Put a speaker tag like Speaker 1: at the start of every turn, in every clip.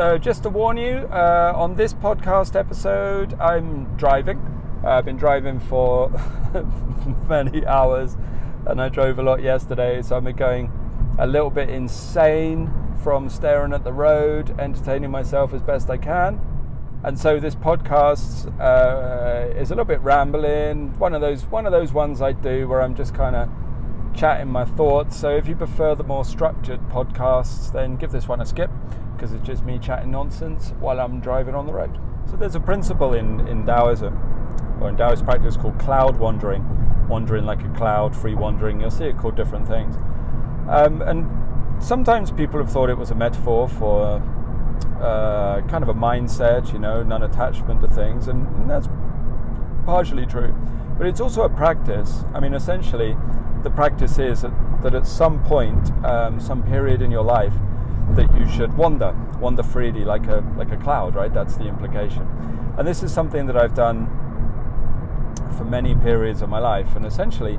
Speaker 1: So, just to warn you, uh, on this podcast episode, I'm driving. Uh, I've been driving for many hours and I drove a lot yesterday, so I'm going a little bit insane from staring at the road, entertaining myself as best I can. And so this podcast uh, is a little bit rambling. One of those one of those ones I do where I'm just kind of chatting my thoughts. So if you prefer the more structured podcasts, then give this one a skip because it's just me chatting nonsense while I'm driving on the road. So there's a principle in, in Taoism or in Taoist practice called cloud wandering, wandering like a cloud, free wandering. You'll see it called different things. Um, and sometimes people have thought it was a metaphor for uh, kind of a mindset, you know, non attachment to things, and, and that's partially true. But it's also a practice. I mean, essentially, the practice is that, that at some point, um, some period in your life, that you should wander, wander freely like a like a cloud, right? That's the implication. And this is something that I've done for many periods of my life, and essentially,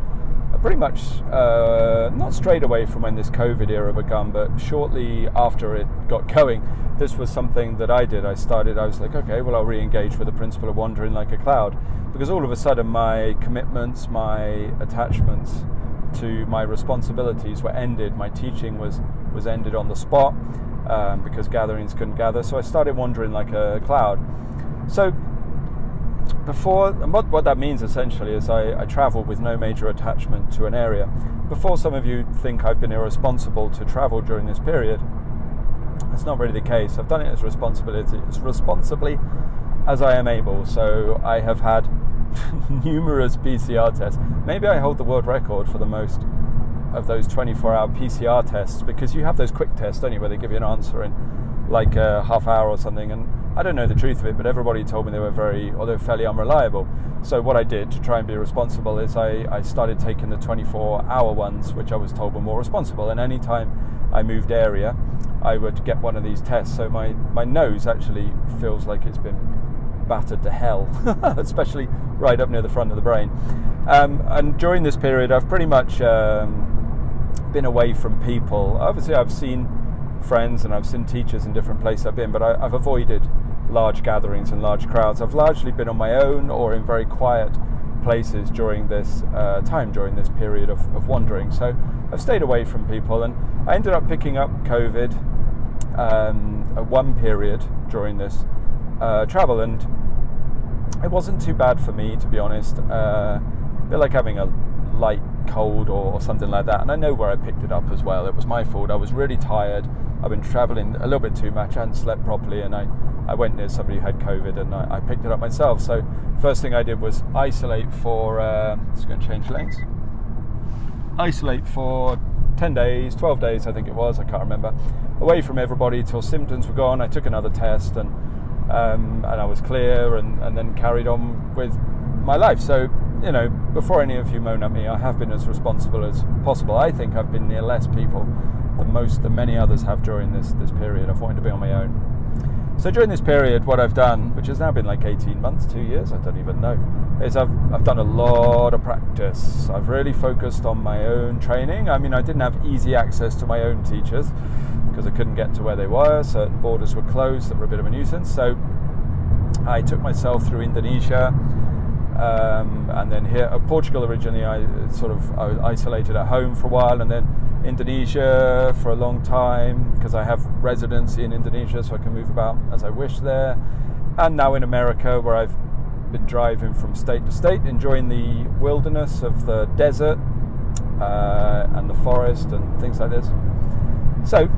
Speaker 1: uh, pretty much uh, not straight away from when this COVID era began, but shortly after it got going, this was something that I did. I started. I was like, okay, well, I'll re-engage with the principle of wandering like a cloud, because all of a sudden my commitments, my attachments to my responsibilities were ended. My teaching was was ended on the spot um, because gatherings couldn't gather. So I started wandering like a cloud. So before, what, what that means essentially is I, I travel with no major attachment to an area. Before some of you think I've been irresponsible to travel during this period, it's not really the case. I've done it as responsibility, as responsibly as I am able. So I have had numerous PCR tests. Maybe I hold the world record for the most of those 24 hour PCR tests because you have those quick tests, don't you, where they give you an answer in like a half hour or something. And I don't know the truth of it, but everybody told me they were very, although fairly unreliable. So what I did to try and be responsible is I, I started taking the 24 hour ones, which I was told were more responsible. And anytime I moved area, I would get one of these tests. So my, my nose actually feels like it's been battered to hell, especially right up near the front of the brain. Um, and during this period, I've pretty much um, been away from people. Obviously, I've seen friends and I've seen teachers in different places I've been, but I, have avoided large gatherings and large crowds. I've largely been on my own or in very quiet places during this uh, time, during this period of, of, wandering. So I've stayed away from people, and I ended up picking up COVID um, at one period during this uh, travel, and it wasn't too bad for me, to be honest. Uh, a bit like having a light cold or, something like that, and I know where I picked it up as well. It was my fault. I was really tired. I've been traveling a little bit too much. I hadn't slept properly, and I, I went near somebody who had COVID, and I, I picked it up myself. So first thing I did was isolate for. Uh, just going to change lanes. Isolate for 10 days, 12 days, I think it was. I can't remember. Away from everybody till symptoms were gone. I took another test, and um, and I was clear, and, and then carried on with my life. So you know, before any of you moan at me, I have been as responsible as possible. I think I've been near less people than most, than many others have during this this period. I've wanted to be on my own. So during this period, what I've done, which has now been like 18 months, two years, I don't even know, is I've, I've done a lot of practice. I've really focused on my own training. I mean, I didn't have easy access to my own teachers because I couldn't get to where they were. Certain borders were closed that were a bit of a nuisance. So I took myself through Indonesia, um, and then here, uh, Portugal originally, I sort of I was isolated at home for a while, and then Indonesia for a long time because I have residency in Indonesia, so I can move about as I wish there. And now in America, where I've been driving from state to state, enjoying the wilderness of the desert uh, and the forest and things like this. So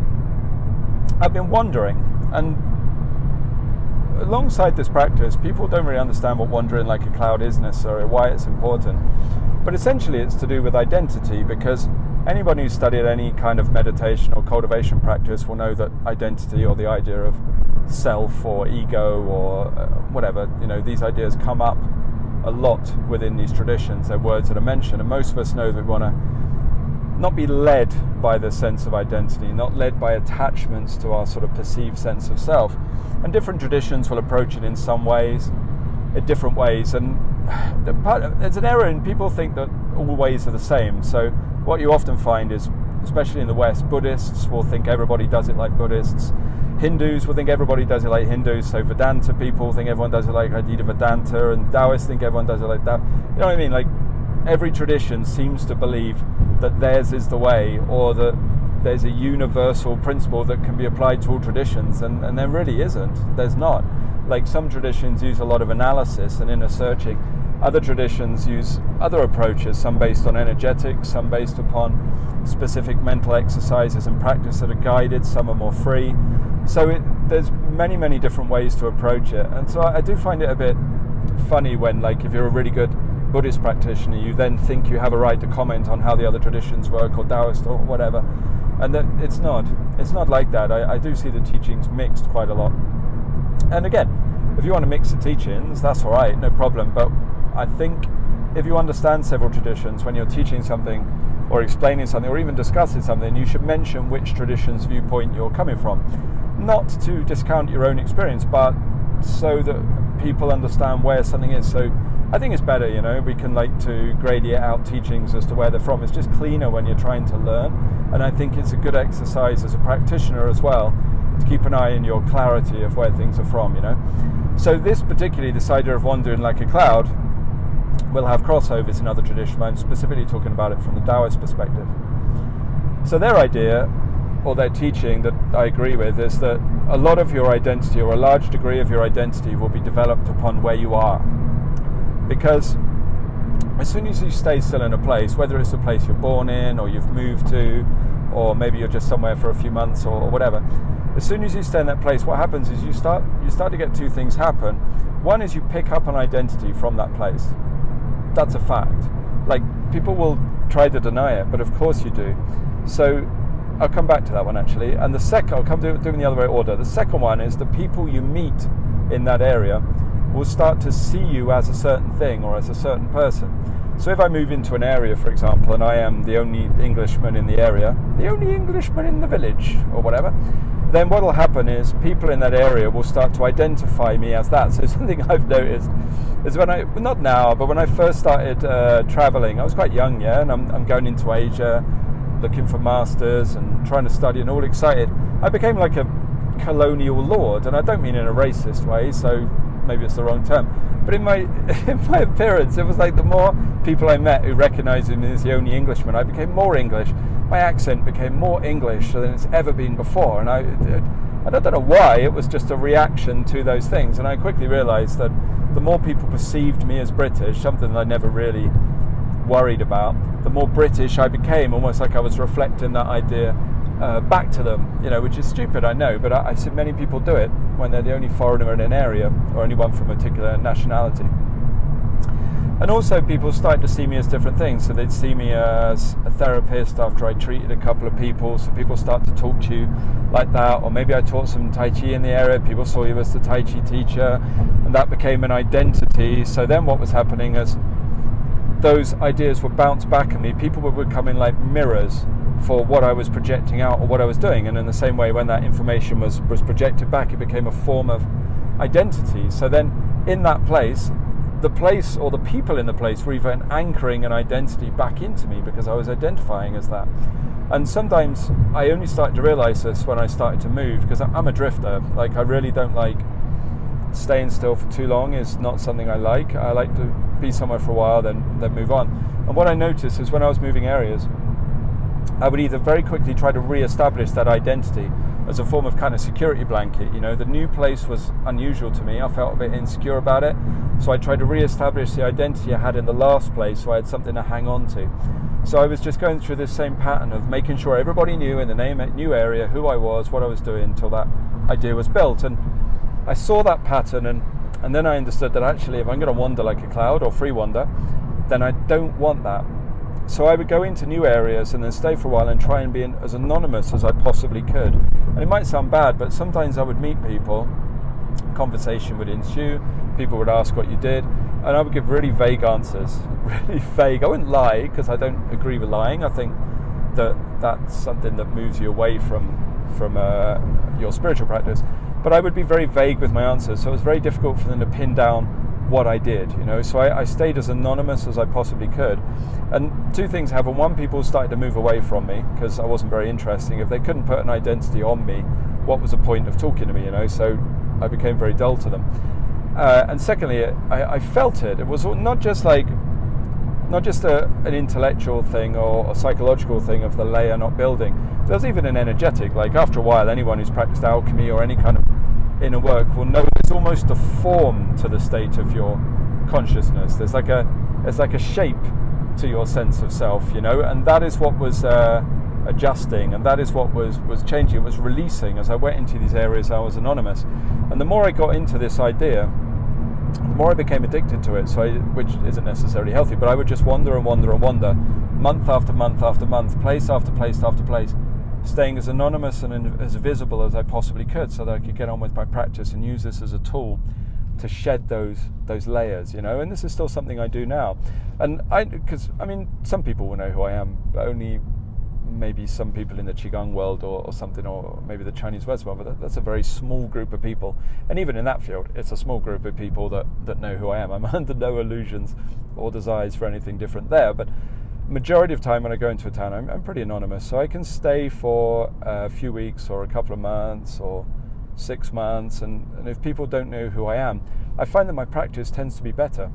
Speaker 1: I've been wandering, and alongside this practice, people don't really understand what wandering like a cloud is necessarily, why it's important. But essentially, it's to do with identity because anyone who's studied any kind of meditation or cultivation practice will know that identity or the idea of self or ego or uh, whatever, you know, these ideas come up a lot within these traditions. They're words that are mentioned, and most of us know that we want to not be led by the sense of identity, not led by attachments to our sort of perceived sense of self. And different traditions will approach it in some ways, in different ways. And there's an error in people think that all ways are the same. So what you often find is, especially in the West, Buddhists will think everybody does it like Buddhists. Hindus will think everybody does it like Hindus. So Vedanta people think everyone does it like Advaita Vedanta, and Taoists think everyone does it like that. You know what I mean? Like every tradition seems to believe that theirs is the way, or that there's a universal principle that can be applied to all traditions, and, and there really isn't. There's not. Like some traditions use a lot of analysis and inner searching. Other traditions use other approaches, some based on energetics, some based upon specific mental exercises and practice that are guided, some are more free. So it, there's many, many different ways to approach it. And so I, I do find it a bit funny when, like, if you're a really good Buddhist practitioner, you then think you have a right to comment on how the other traditions work or Taoist or whatever. And that it's not it's not like that. I, I, do see the teachings mixed quite a lot. And again if you want to mix the teachings that's all right no problem. But i think if you understand several traditions when you're teaching something or explaining something or even discussing something you should mention which tradition's viewpoint you're coming from. Not to discount your own experience but so that people understand where something is. So I think it's better, you know, we can like to gradiate out teachings as to where they're from. It's just cleaner when you're trying to learn. And I think it's a good exercise as a practitioner as well to keep an eye on your clarity of where things are from, you know. So this particularly, this idea of wandering like a cloud, will have crossovers in other traditions. I'm specifically talking about it from the Taoist perspective. So their idea or their teaching that I agree with is that a lot of your identity or a large degree of your identity will be developed upon where you are because as soon as you stay still in a place, whether it's a place you're born in or you've moved to, or maybe you're just somewhere for a few months or, or whatever, as soon as you stay in that place, what happens is you start you start to get two things happen. One is you pick up an identity from that place. That's a fact. Like people will try to deny it, but of course you do. So I'll come back to that one actually. And the second, I'll come to doing the other way order. The second one is the people you meet in that area will start to see you as a certain thing or as a certain person. So if I move into an area, for example, and I am the only Englishman in the area, the only Englishman in the village, or whatever, then what will happen is people in that area will start to identify me as that. So something I've noticed is when I, not now, but when I first started uh, traveling, I was quite young, yeah, and I'm, I'm going into Asia, looking for masters and trying to study and all excited. I became like a colonial lord, and I don't mean in a racist way. So maybe it's the wrong term, but in my in my appearance, it was like the more people I met who recognised me as the only Englishman, I became more English. My accent became more English than it's ever been before, and I. It, I don't know why, it was just a reaction to those things. And I quickly realised that the more people perceived me as British, something that I never really worried about, the more British I became, almost like I was reflecting that idea uh, back to them, you know, which is stupid, I know, but I, I see many people do it when they're the only foreigner in an area or only one from a particular nationality. And also, people start to see me as different things. So they'd see me as a therapist after I treated a couple of people. So people start to talk to you like that. Or maybe I taught some Tai Chi in the area. People saw you as the Tai Chi teacher, and that became an identity. So then what was happening is those ideas would bounce back at me. People were becoming like mirrors for what I was projecting out or what I was doing. And in the same way, when that information was, was projected back, it became a form of identity. So then, in that place, the place or the people in the place were even anchoring an identity back into me because I was identifying as that. And sometimes I only started to realize this when I started to move because I'm a drifter. Like, I really don't like staying still for too long, is not something I like. I like to be somewhere for a while, then, then move on. And what I noticed is when I was moving areas, I would either very quickly try to re-establish that identity as a form of kind of security blanket. You know, the new place was unusual to me. I felt a bit insecure about it, so I tried to re-establish the identity I had in the last place, so I had something to hang on to. So I was just going through this same pattern of making sure everybody knew in the name new area who I was, what I was doing, until that idea was built. And I saw that pattern, and and then I understood that actually, if I'm going to wander like a cloud or free wander, then I don't want that so I would go into new areas and then stay for a while and try and be as anonymous as I possibly could. And it might sound bad, but sometimes I would meet people, conversation would ensue, people would ask what you did, and I would give really vague answers. Really vague. I wouldn't lie because I don't agree with lying. I think that that's something that moves you away from from uh, your spiritual practice. But I would be very vague with my answers, so it was very difficult for them to pin down what I did, you know. So I, I, stayed as anonymous as I possibly could. And two things happened. One, people started to move away from me because I wasn't very interesting. If they couldn't put an identity on me, what was the point of talking to me, you know? So I became very dull to them. Uh, and secondly, I, I, felt it. It was not just like, not just a, an intellectual thing or a psychological thing of the layer not building. There's even an energetic. Like after a while, anyone who's practiced alchemy or any kind of inner work will know it's almost a form to the state of your consciousness. There's like a, there's like a shape to your sense of self, you know, and that is what was. Uh, adjusting, and that is what was was changing. It was releasing as I went into these areas. I was anonymous, and the more I got into this idea, the more I became addicted to it. So, I, which isn't necessarily healthy, but I would just wander and wander and wander, month after month after month, place after place after place, staying as anonymous and as visible as I possibly could, so that I could get on with my practice and use this as a tool to shed those those layers, you know. And this is still something I do now. And I, because I mean, some people will know who I am, but only maybe some people in the qigong world or, or something, or maybe the Chinese Western world, but that, that's a very small group of people. And even in that field, it's a small group of people that, that know who I am. I'm under no illusions or desires for anything different there. But majority of time when I go into a town, I'm, I'm pretty anonymous, so I can stay for a few weeks or a couple of months or six months. And, and if people don't know who I am, I find that my practice tends to be better.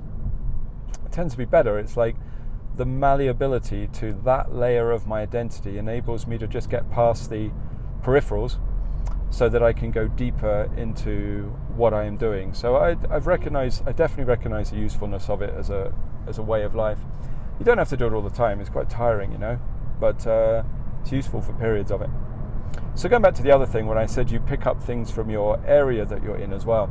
Speaker 1: It tends to be better. It's like the malleability to that layer of my identity enables me to just get past the peripherals so that I can go deeper into what I am doing. So I, have recognized, I definitely recognize the usefulness of it as a as a way of life. You don't have to do it all the time; it's quite tiring, you know, but uh, it's useful for periods of it. So going back to the other thing, when I said you pick up things from your area that you're in as well.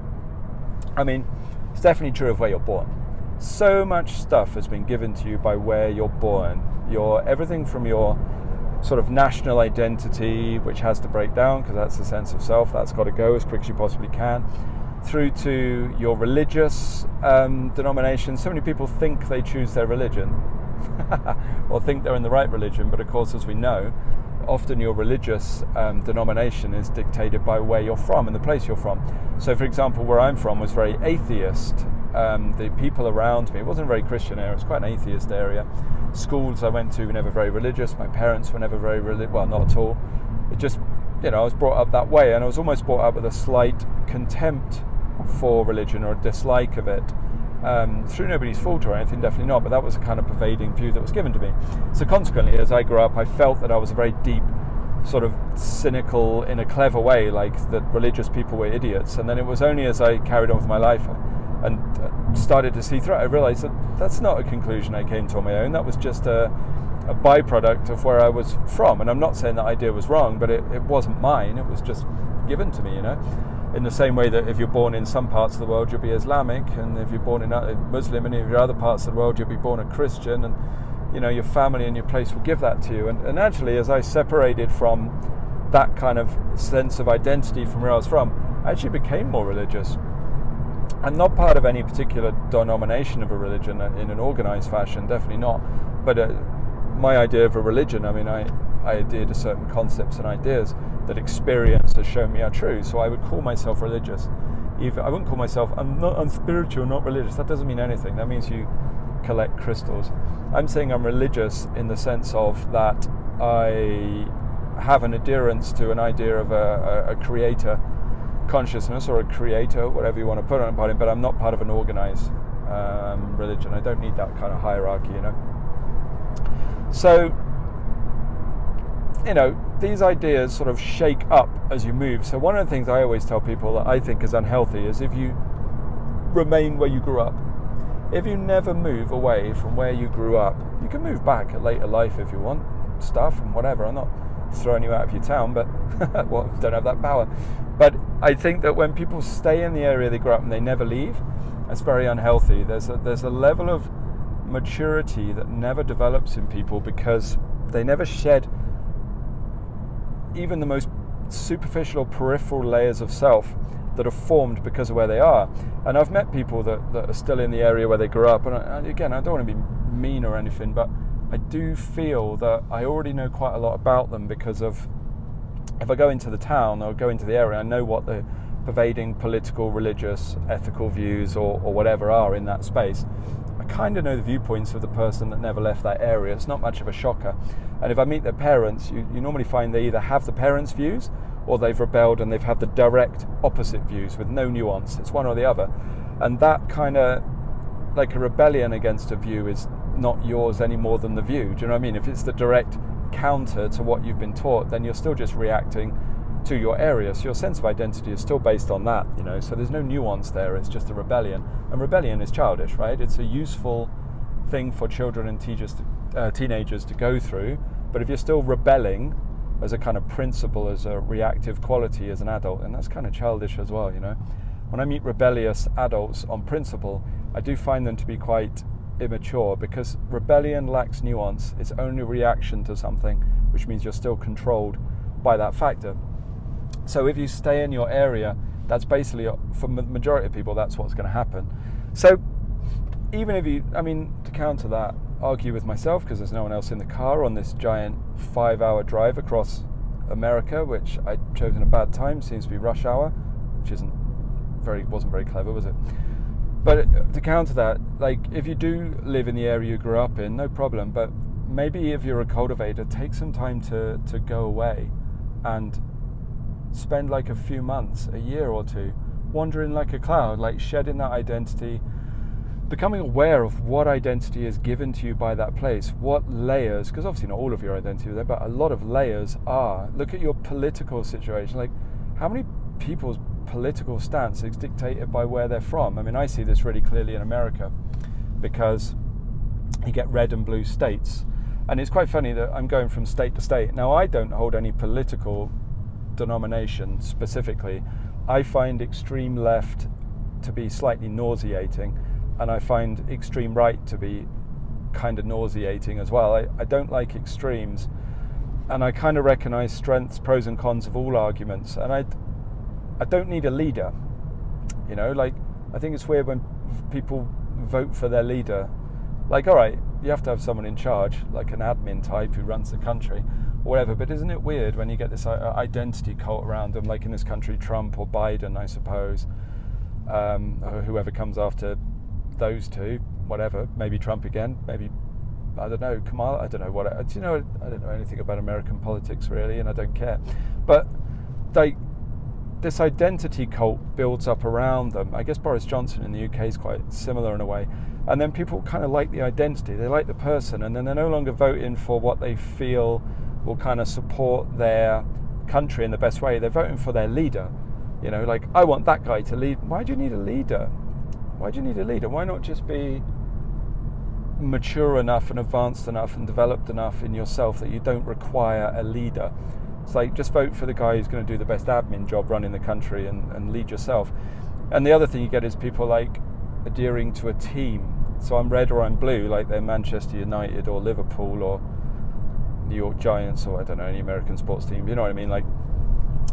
Speaker 1: I mean, it's definitely true of where you're born so much stuff has been given to you by where you're born. Your everything from your sort of national identity, which has to break down because that's the sense of self. That's got to go as quick as you possibly can. Through to your religious um, denomination. So many people think they choose their religion, or think they're in the right religion, but of course, as we know, often your religious um, denomination is dictated by where you're from and the place you're from. So, for example, where I'm from was very atheist. Um, the people around me, it wasn't a very Christian area, it was quite an atheist area. Schools I went to were never very religious. My parents were never very religious, well, not at all. It just, you know, I was brought up that way, and I was almost brought up with a slight contempt for religion or a dislike of it um, through nobody's fault or anything, definitely not, but that was a kind of pervading view that was given to me. So, consequently, as I grew up, I felt that I was a very deep, sort of cynical, in a clever way, like that religious people were idiots. And then it was only as I carried on with my life and uh, started to see through it, I realized that that's not a conclusion I came to on my own. That was just a, a byproduct of where I was from. And I'm not saying that idea was wrong, but it, it wasn't mine, it was just given to me, you know in the same way that if you're born in some parts of the world, you'll be Islamic, and if you're born in a Muslim, and if you're other parts of the world, you'll be born a Christian, and you know your family and your place will give that to you. And, and actually, as I separated from that kind of sense of identity from where I was from, I actually became more religious. I'm not part of any particular denomination of a religion in an organized fashion, definitely not. But uh, my idea of a religion, I mean, I, I adhere to certain concepts and ideas that experience has shown me are true. So I would call myself religious. Even I wouldn't call myself I'm not I'm spiritual, not religious. That doesn't mean anything. That means you collect crystals. I'm saying I'm religious in the sense of that I have an adherence to an idea of a, a, a creator consciousness or a creator, whatever you want to put on it, but I'm not part of an organized um, religion. I don't need that kind of hierarchy, you know. So you know, these ideas sort of shake up as you move. So, one of the things I always tell people that I think is unhealthy is if you remain where you grew up. If you never move away from where you grew up, you can move back at later life if you want stuff and whatever. I'm not throwing you out of your town, but well, don't have that power. But I think that when people stay in the area they grew up and they never leave, that's very unhealthy. There's a, there's a level of maturity that never develops in people because they never shed even the most superficial or peripheral layers of self that are formed because of where they are. And I've met people that, that are still in the area where they grew up. And, I, and again, I don't want to be mean or anything, but I do feel that I already know quite a lot about them because of if I go into the town or go into the area, I know what the pervading political, religious, ethical views or, or whatever are in that space kind of know the viewpoints of the person that never left that area. It's not much of a shocker. And if I meet their parents, you, you normally find they either have the parents' views or they've rebelled and they've had the direct opposite views with no nuance. It's one or the other. And that kind of like a rebellion against a view is not yours any more than the view. Do you know what I mean? If it's the direct counter to what you've been taught, then you're still just reacting to your area. So your sense of identity is still based on that, you know. So there's no nuance there. It's just a rebellion, and rebellion is childish, right? It's a useful thing for children and to, uh, teenagers to go through. But if you're still rebelling as a kind of principle, as a reactive quality as an adult, and that's kind of childish as well, you know. When I meet rebellious adults on principle, I do find them to be quite immature because rebellion lacks nuance. It's only reaction to something, which means you're still controlled by that factor. So if you stay in your area, that's basically, for the majority of people, that's what's going to happen. So even if you, I mean, to counter that, argue with myself because there's no one else in the car on this giant five hour drive across America, which I chose in a bad time, seems to be rush hour, which isn't very, wasn't very clever, was it? But uh, to counter that, like if you do live in the area you grew up in, no problem. But maybe if you're a cultivator, take some time to, to go away and spend like a few months, a year or two, wandering like a cloud, like shedding that identity, becoming aware of what identity is given to you by that place, what layers, because obviously not all of your identity is there, but a lot of layers are. Look at your political situation. Like, how many people's political stance is dictated by where they're from. I mean, I see this really clearly in America because you get red and blue states. And it's quite funny that I'm going from state to state. Now, I don't hold any political denomination specifically. I find extreme left to be slightly nauseating, and I find extreme right to be kind of nauseating as well. I, I don't like extremes, and I kind of recognize strengths, pros, and cons of all arguments. And I, I don't need a leader. You know, like I think it's weird when people vote for their leader. Like, all right, you have to have someone in charge, like an admin type who runs the country, whatever. But isn't it weird when you get this uh, identity cult around them, like in this country, Trump or Biden, I suppose, um, or whoever comes after those two, whatever. Maybe Trump again, maybe I don't know, Kamala. I don't know what. Do you know? I don't know anything about American politics really, and I don't care. But like this identity cult builds up around them. I guess Boris Johnson in the UK is quite similar in a way. And then people kind of like the identity, they like the person, and then they're no longer voting for what they feel will kind of support their country in the best way. They're voting for their leader. You know, like, I want that guy to lead. Why do you need a leader? Why do you need a leader? Why not just be mature enough and advanced enough and developed enough in yourself that you don't require a leader? It's like just vote for the guy who's going to do the best admin job running the country and, and lead yourself. And the other thing you get is people like adhering to a team. So I'm red or I'm blue, like they're Manchester United or Liverpool or New York Giants or I don't know, any American sports team. You know what I mean? Like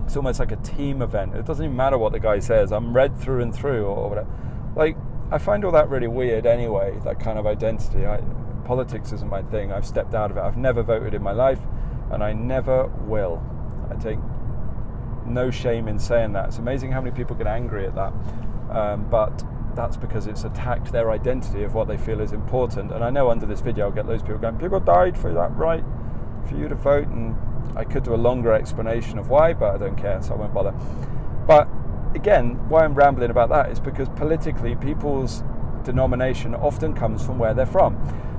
Speaker 1: it's almost like a team event. It doesn't even matter what the guy says. I'm red through and through or whatever. Like I find all that really weird anyway, that kind of identity. I, politics isn't my thing. I've stepped out of it. I've never voted in my life and I never will. I take no shame in saying that. It's amazing how many people get angry at that, um, but that's because it's attacked their identity of what they feel is important. And I know under this video I'll get those people going, people died for that right for you to vote, and I could do a longer explanation of why, but I don't care, so I won't bother. But again, why I'm rambling about that is because politically, people's denomination often comes from where they're from.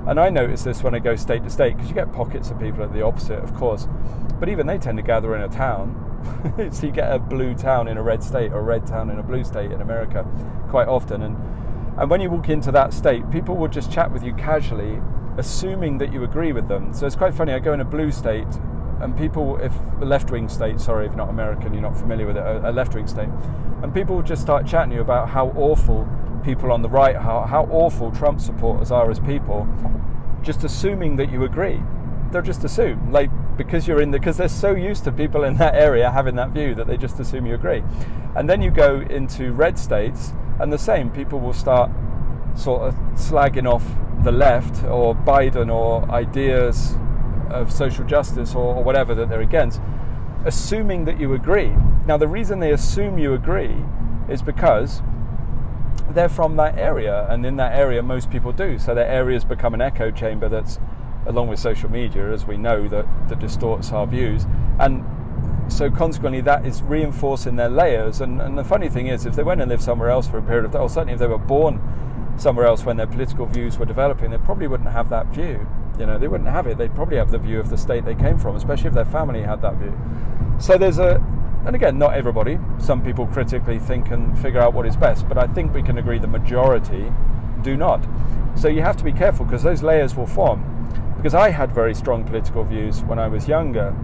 Speaker 1: And I notice this when I go state to state because you get pockets of people at the opposite, of course. But even they tend to gather in a town. so you get a blue town in a red state or a red town in a blue state in America quite often. And and when you walk into that state, people will just chat with you casually, assuming that you agree with them. So it's quite funny. I go in a blue state, and people, if left wing state, sorry, if not American, you're not familiar with it, a, left wing state, and people just start chatting to you about how awful people on the right, how, how awful Trump supporters are as people, just assuming that you agree. They'll just assume, like, because you're in the, because they're so used to people in that area having that view that they just assume you agree. And then you go into red states, and the same, people will start sort of slagging off the left or Biden or ideas of social justice or, or whatever that they're against, assuming that you agree. Now, the reason they assume you agree is because they're from that area, and in that area, most people do. So their areas become an echo chamber that's, along with social media, as we know, that, that distorts our views. And so consequently, that is reinforcing their layers. And, and the funny thing is, if they went and lived somewhere else for a period of time, or certainly if they were born somewhere else when their political views were developing, they probably wouldn't have that view. You know, they wouldn't have it. They'd probably have the view of the state they came from, especially if their family had that view. So there's a, and again, not everybody. Some people critically think and figure out what is best, but I think we can agree the majority do not. So you have to be careful because those layers will form. Because I had very strong political views when I was younger,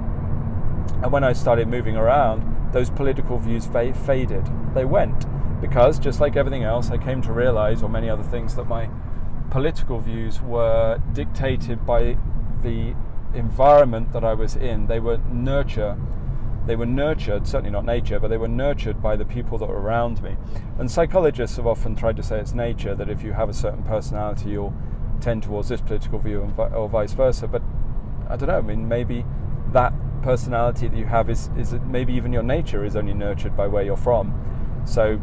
Speaker 1: and when I started moving around, those political views faded. They went because, just like everything else, I came to realize, or many other things, that my political views were dictated by the environment that I was in. They were nurture. They were nurtured, certainly not nature, but they were nurtured by the people that were around me. And psychologists have often tried to say it's nature that if you have a certain personality, you'll tend towards this political view, or vice versa. But I don't know. I mean, maybe that personality that you have is is maybe even your nature is only nurtured by where you're from. So,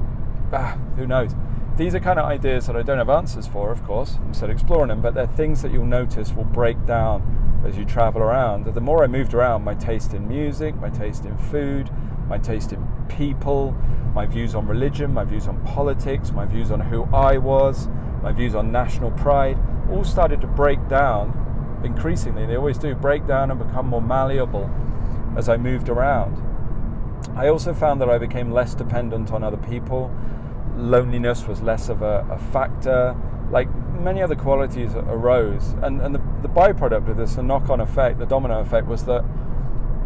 Speaker 1: ah, who knows? These are kind of ideas that I don't have answers for, of course. I'm still exploring them, but they're things that you'll notice will break down as you travel around. The more I moved around, my taste in music, my taste in food, my taste in people, my views on religion, my views on politics, my views on who I was, my views on national pride, all started to break down increasingly. They always do break down and become more malleable as I moved around. I also found that I became less dependent on other people loneliness was less of a, a factor. Like many other qualities arose, and, and the, the byproduct of this, the knock on effect, the domino effect, was that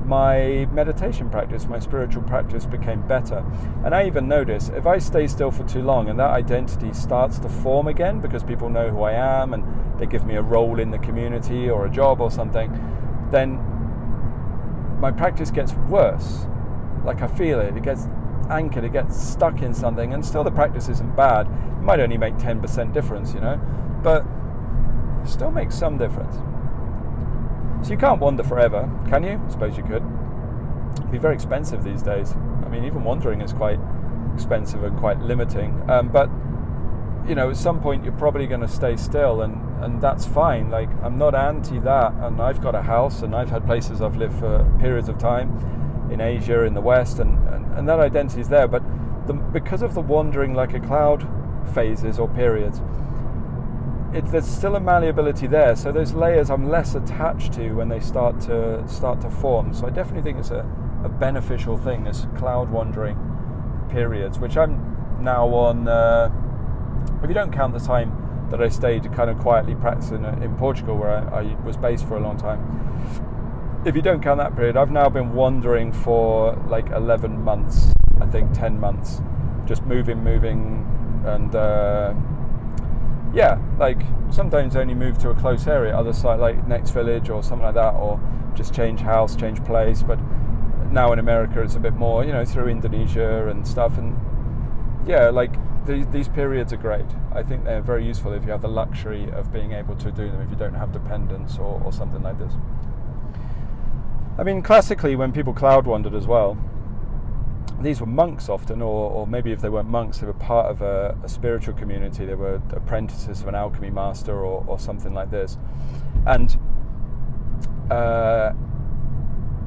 Speaker 1: my meditation practice, my spiritual practice became better. And I even notice if I stay still for too long and that identity starts to form again because people know who I am and they give me a role in the community or a job or something, then my practice gets worse. Like I feel it, it gets anchored, it gets stuck in something, and still the practice isn't bad. It might only make 10% difference, you know, but still makes some difference. So you can't wander forever, can you? I suppose you could. It'd be very expensive these days. I mean, even wandering is quite expensive and quite limiting. Um, but you know, at some point you're probably going to stay still, and and that's fine. Like I'm not anti that, and I've got a house, and I've had places I've lived for periods of time in Asia, in the West, and, and, and that identity is there. But the, because of the wandering like a cloud phases or periods, it, there's still a malleability there. So those layers I'm less attached to when they start to start to form. So I definitely think it's a, a beneficial thing. This cloud wandering periods, which I'm now on. Uh, if you don't count the time that I stayed kind of quietly practicing in Portugal, where I, I was based for a long time if you don't count that period, I've now been wandering for like 11 months, I think 10 months, just moving, moving, and uh, yeah, like sometimes only move to a close area, other side like next village or something like that, or just change house, change place. But now in America, it's a bit more, you know, through Indonesia and stuff, and yeah, like these, these periods are great. I think they're very useful if you have the luxury of being able to do them if you don't have dependents or, or something like this. I mean, classically, when people cloud wandered as well, these were monks often, or, or maybe if they weren't monks, they were part of a, a spiritual community. They were apprentices of an alchemy master or, or something like this. And uh,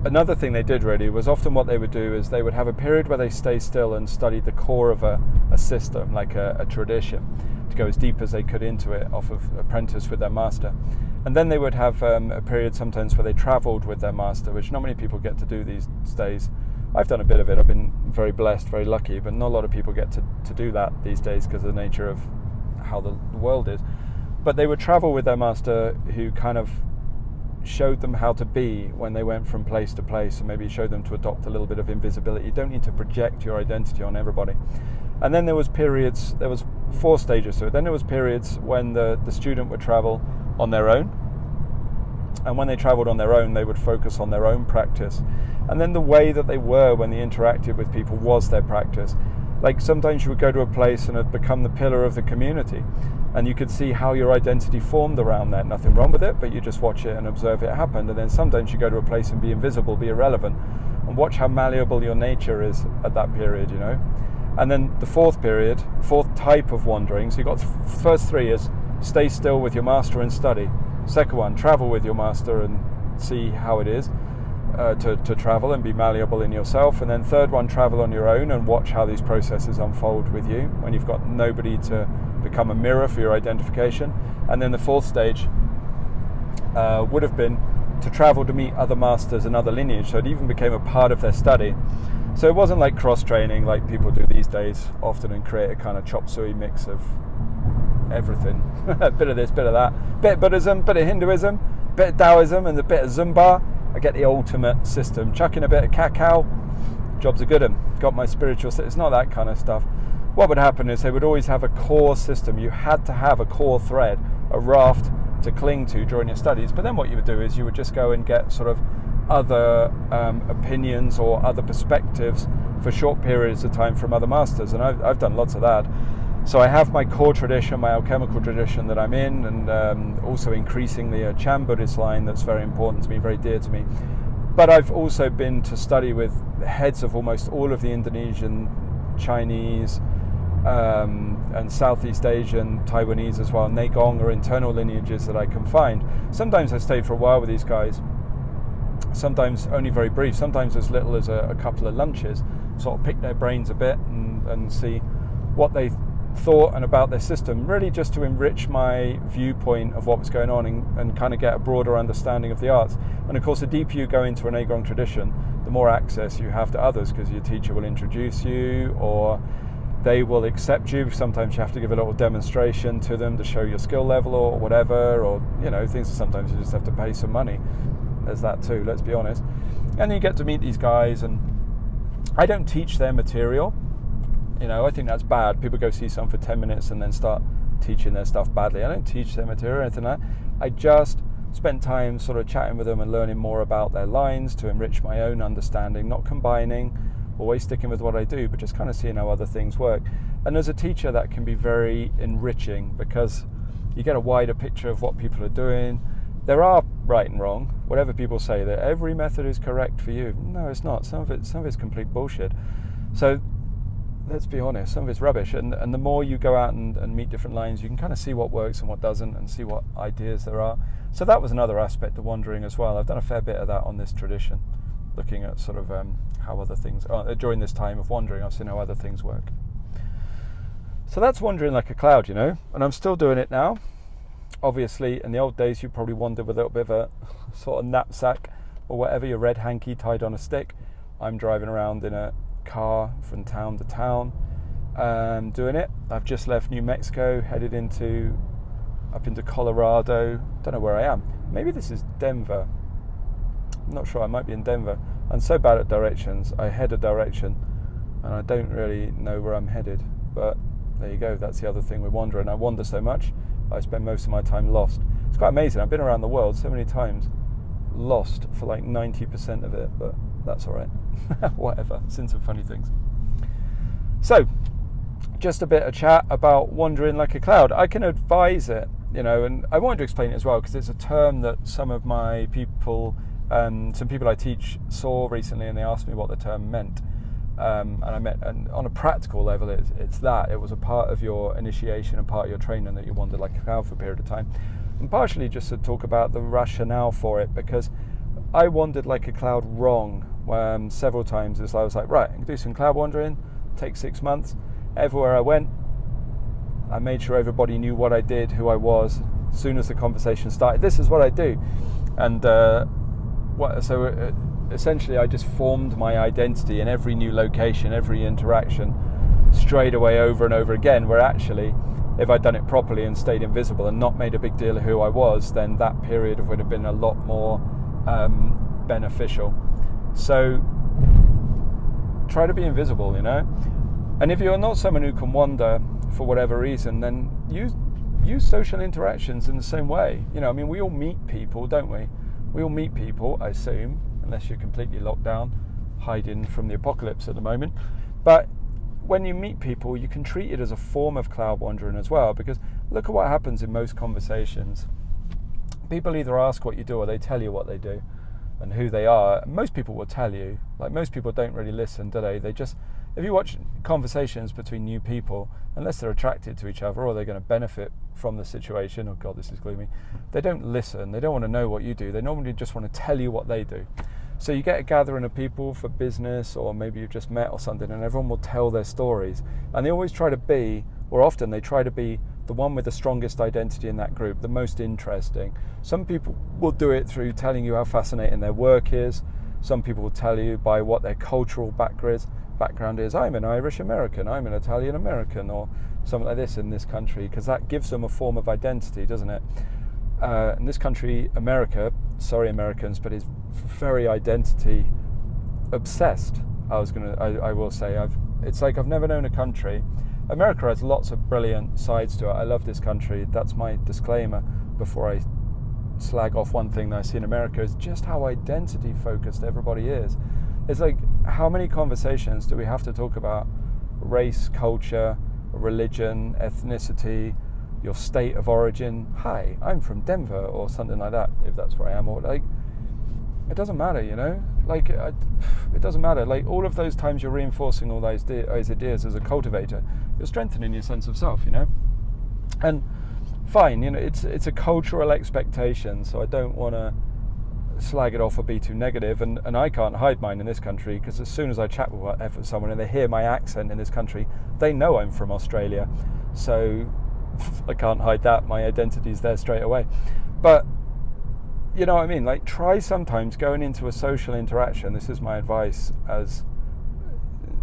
Speaker 1: another thing they did really was often what they would do is they would have a period where they stay still and study the core of a, a system, like a, a tradition, to go as deep as they could into it off of apprentice with their master. And then they would have um, a period sometimes where they travelled with their master, which not many people get to do these days. I've done a bit of it. I've been very blessed, very lucky, but not a lot of people get to, to do that these days because of the nature of how the world is. But they would travel with their master who kind of showed them how to be when they went from place to place and maybe showed them to adopt a little bit of invisibility. You don't need to project your identity on everybody. And then there was periods, there was four stages to it. Then there was periods when the, the student would travel on their own. And when they traveled on their own, they would focus on their own practice. And then the way that they were when they interacted with people was their practice. Like sometimes you would go to a place and it become the pillar of the community. And you could see how your identity formed around that. Nothing wrong with it, but you just watch it and observe it happen. And then sometimes you go to a place and be invisible, be irrelevant, and watch how malleable your nature is at that period, you know? And then the fourth period, fourth type of wandering. So you've got first three is stay still with your master and study. Second one, travel with your master and see how it is. uh, to, to travel and be malleable in yourself. And then third one, travel on your own and watch how these processes unfold with you when you've got nobody to become a mirror for your identification. And then the fourth stage uh, would have been to travel to meet other masters and other lineage. So it even became a part of their study. So it wasn't like cross training like people do these days often and create a kind of chop suey mix of everything. a bit of this, bit of that. Bit of Buddhism, bit of Hinduism, bit of Taoism, and a bit of Zumba. I get the ultimate system. Chucking a bit of cacao, jobs are good. And got my spiritual. It's not that kind of stuff. What would happen is they would always have a core system. You had to have a core thread, a raft to cling to during your studies. But then what you would do is you would just go and get sort of other um, opinions or other perspectives for short periods of time from other masters. And I've, I've done lots of that. So I have my core tradition, my alchemical tradition that I'm in, and um, also increasingly a Chan Buddhist line that's very important to me, very dear to me. But I've also been to study with heads of almost all of the Indonesian, Chinese, um, and Southeast Asian, Taiwanese as well, Neigong or internal lineages that I can find. Sometimes I stayed for a while with these guys, sometimes only very brief, sometimes as little as a, a couple of lunches, sort of pick their brains a bit and, and see what they thought and about their system, really just to enrich my viewpoint of what was going on and, and kind of get a broader understanding of the arts. And of course, the deeper you go into an Neigong tradition, the more access you have to others because your teacher will introduce you or they will accept you. Sometimes you have to give a little demonstration to them to show your skill level or whatever, or you know, things sometimes you just have to pay some money. There's that too, let's be honest. And you get to meet these guys, and I don't teach their material you know, I think that's bad. People go see some for 10 minutes and then start teaching their stuff badly. I don't teach their material or anything like that. I just spent time sort of chatting with them and learning more about their lines to enrich my own understanding, not combining, always sticking with what I do, but just kind of seeing how other things work. And as a teacher, that can be very enriching because you get a wider picture of what people are doing. There are right and wrong, whatever people say that every method is correct for you. No, it's not. Some of it, some of it's complete bullshit. So let's be honest, some of it's rubbish. And, and the more you go out and, and meet different lines, you can kind of see what works and what doesn't and see what ideas there are. So that was another aspect of wandering as well. I've done a fair bit of that on this tradition, looking at sort of um, how other things, uh, during this time of wandering, I've seen how other things work. So that's wandering like a cloud, you know, and I'm still doing it now. Obviously, in the old days, you probably wandered with a little bit of a sort of knapsack or whatever, your red hanky tied on a stick. I'm driving around in a car from town to town um, doing it. I've just left New Mexico, headed into up into Colorado. Don't know where I am. Maybe this is Denver. I'm not sure. I might be in Denver. I'm so bad at directions. I head a direction, and I don't really know where I'm headed. But there you go. That's the other thing with wandering. I wander so much. I spend most of my time lost. It's quite amazing. I've been around the world so many times, lost for like 90% of it, but that's all right. Whatever. Seen some funny things. So, just a bit of chat about wandering like a cloud. I can advise it, you know, and I wanted to explain it as well because it's a term that some of my people, um, some people I teach, saw recently, and they asked me what the term meant. Um, and I met, and on a practical level, it's, it's that it was a part of your initiation and part of your training that you wandered like a cloud for a period of time, and partially just to talk about the rationale for it because I wandered like a cloud wrong um, several times as I was like, right, I can do some cloud wandering, take six months. Everywhere I went, I made sure everybody knew what I did, who I was. As soon as the conversation started, this is what I do, and uh, what, so uh, essentially, I just formed my identity in every new location, every interaction, straight away over and over again. Where actually, if I'd done it properly and stayed invisible and not made a big deal of who I was, then that period would have been a lot more um, beneficial. So try to be invisible, you know. And if you're not someone who can wander for whatever reason, then use use social interactions in the same way. You know, I mean, we all meet people, don't we? We all meet people, I assume, unless you're completely locked down, hiding from the apocalypse at the moment. But when you meet people, you can treat it as a form of cloud wandering as well, because look at what happens in most conversations. People either ask what you do or they tell you what they do and who they are, most people will tell you. Like most people don't really listen, do they? They just, if you watch conversations between new people, unless they're attracted to each other or they're going to benefit from the situation, oh God, this is gloomy, they don't listen. They don't want to know what you do. They normally just want to tell you what they do. So you get a gathering of people for business, or maybe you've just met or something, and everyone will tell their stories. And they always try to be, or often they try to be the one with the strongest identity in that group, the most interesting. Some people will do it through telling you how fascinating their work is. Some people will tell you by what their cultural background is. I'm an Irish American, I'm an Italian American, or something like this in this country, because that gives them a form of identity, doesn't it? Uh, in this country, America, sorry Americans, but is very identity obsessed. I was gonna, I, I will say, I've. It's like I've never known a country America has lots of brilliant sides to it. I love this country. That's my disclaimer before I slag off one thing that I see in America is just how identity focused everybody is. It's like how many conversations do we have to talk about race, culture, religion, ethnicity, your state of origin? Hi, I'm from Denver or something like that, if that's where I am. Or like, it doesn't matter, you know. Like, it doesn't matter. Like all of those times you're reinforcing all those, those ideas as a cultivator, you're strengthening your sense of self, you know. And fine, you know, it's it's a cultural expectation, so I don't want to slag it off or be too negative, and, and I can't hide mine in this country because as soon as I chat eh, with someone and they hear my accent in this country, they know I'm from Australia, so I can't hide that. My identity's there straight away. But you know what I mean? Like, try sometimes going into a social interaction. This is my advice as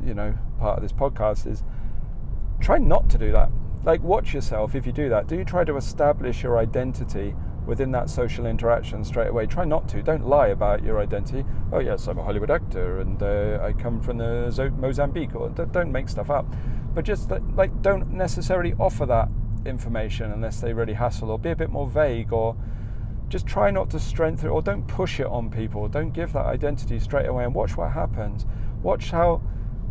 Speaker 1: you know part of this podcast is try not to do that. Like, watch yourself if you do that. Do you try to establish your identity within that social interaction straight away? Try not to. Don't lie about your identity. Oh, yes, I'm a Hollywood actor and uh, I come from the Mozambique. Or don't make stuff up. But just like, don't necessarily offer that information unless they really hassle or be a bit more vague or just try not to strengthen it or don't push it on people. Don't give that identity straight away and watch what happens. Watch how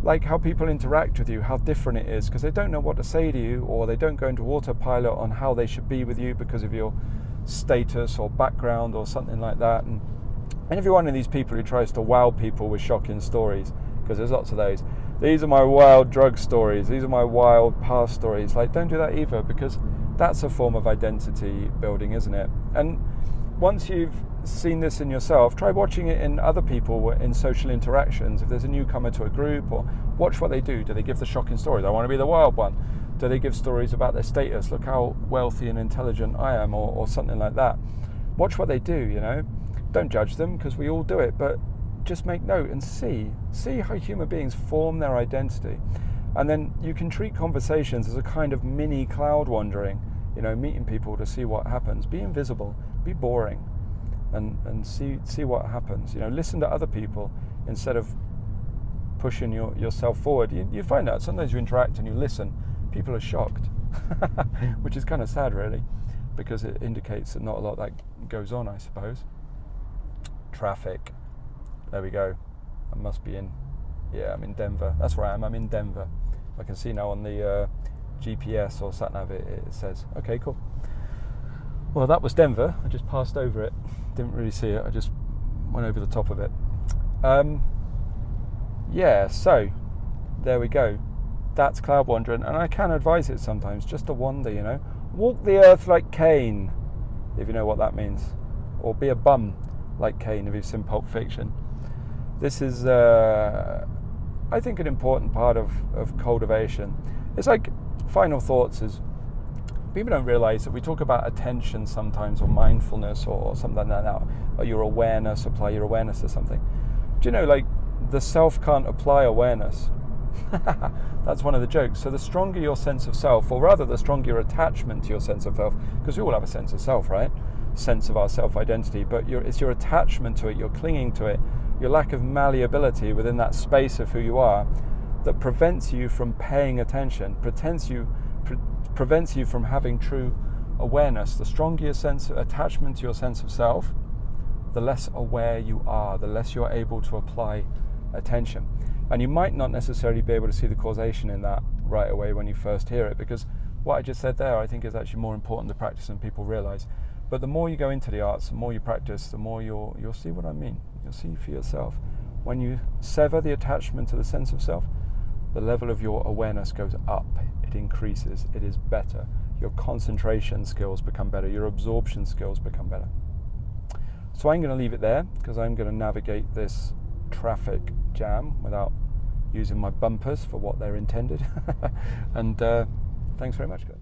Speaker 1: like how people interact with you, how different it is, because they don't know what to say to you, or they don't go into autopilot on how they should be with you because of your status or background or something like that. And, and every one of these people who tries to wow people with shocking stories, because there's lots of those. These are my wild drug stories. These are my wild past stories. Like, don't do that either, because that's a form of identity building, isn't it? And once you've seen this in yourself, try watching it in other people in social interactions. If there's a newcomer to a group, or watch what they do. Do they give the shocking stories? I want to be the wild one. Do they give stories about their status? Look how wealthy and intelligent I am, or, or something like that. Watch what they do, you know. Don't judge them because we all do it, but just make note and see. See how human beings form their identity. And then you can treat conversations as a kind of mini cloud wandering, you know, meeting people to see what happens. Be invisible, be boring and, and see, see what happens. You know, listen to other people instead of pushing your, yourself forward. You, you find out sometimes you interact and you listen, people are shocked, which is kind of sad, really, because it indicates that not a lot that goes on, I suppose. Traffic. There we go. I must be in. Yeah, I'm in Denver. That's where I am. I'm in Denver. I can see now on the uh, GPS or sat nav it, it says. Okay, cool. Well, that was Denver. I just passed over it. Didn't really see it. I just went over the top of it. Um, yeah, so there we go. That's cloud wandering, and I can advise it sometimes just to wander. You know, walk the earth like Caine, if you know what that means, or be a bum like Caine if you've seen Pulp Fiction. This is, uh, I think, an important part of, of cultivation. It's like final thoughts is people don't realize that we talk about attention sometimes or mindfulness or something like that or your awareness apply your awareness to something. Do you know like the self can't apply awareness? That's one of the jokes. So the stronger your sense of self or rather the stronger your attachment to your sense of self because we all have a sense of self right? Sense of our self identity but it's your attachment to it your clinging to it your lack of malleability within that space of who you are that prevents you from paying attention pretends you prevents you from having true awareness. The stronger your sense of attachment to your sense of self, the less aware you are, the less you're able to apply attention. And you might not necessarily be able to see the causation in that right away when you first hear it, because what I just said there, I think, is actually more important to practice than people realize. But the more you go into the arts, the more you practice, the more you'll you'll see what I mean. You'll see for yourself. When you sever the attachment to the sense of self, the level of your awareness goes up it increases, it is better. Your concentration skills become better, your absorption skills become better. So I'm going to leave it there because I'm going to navigate this traffic jam without using my bumpers for what they're intended. and uh, thanks very much, guys.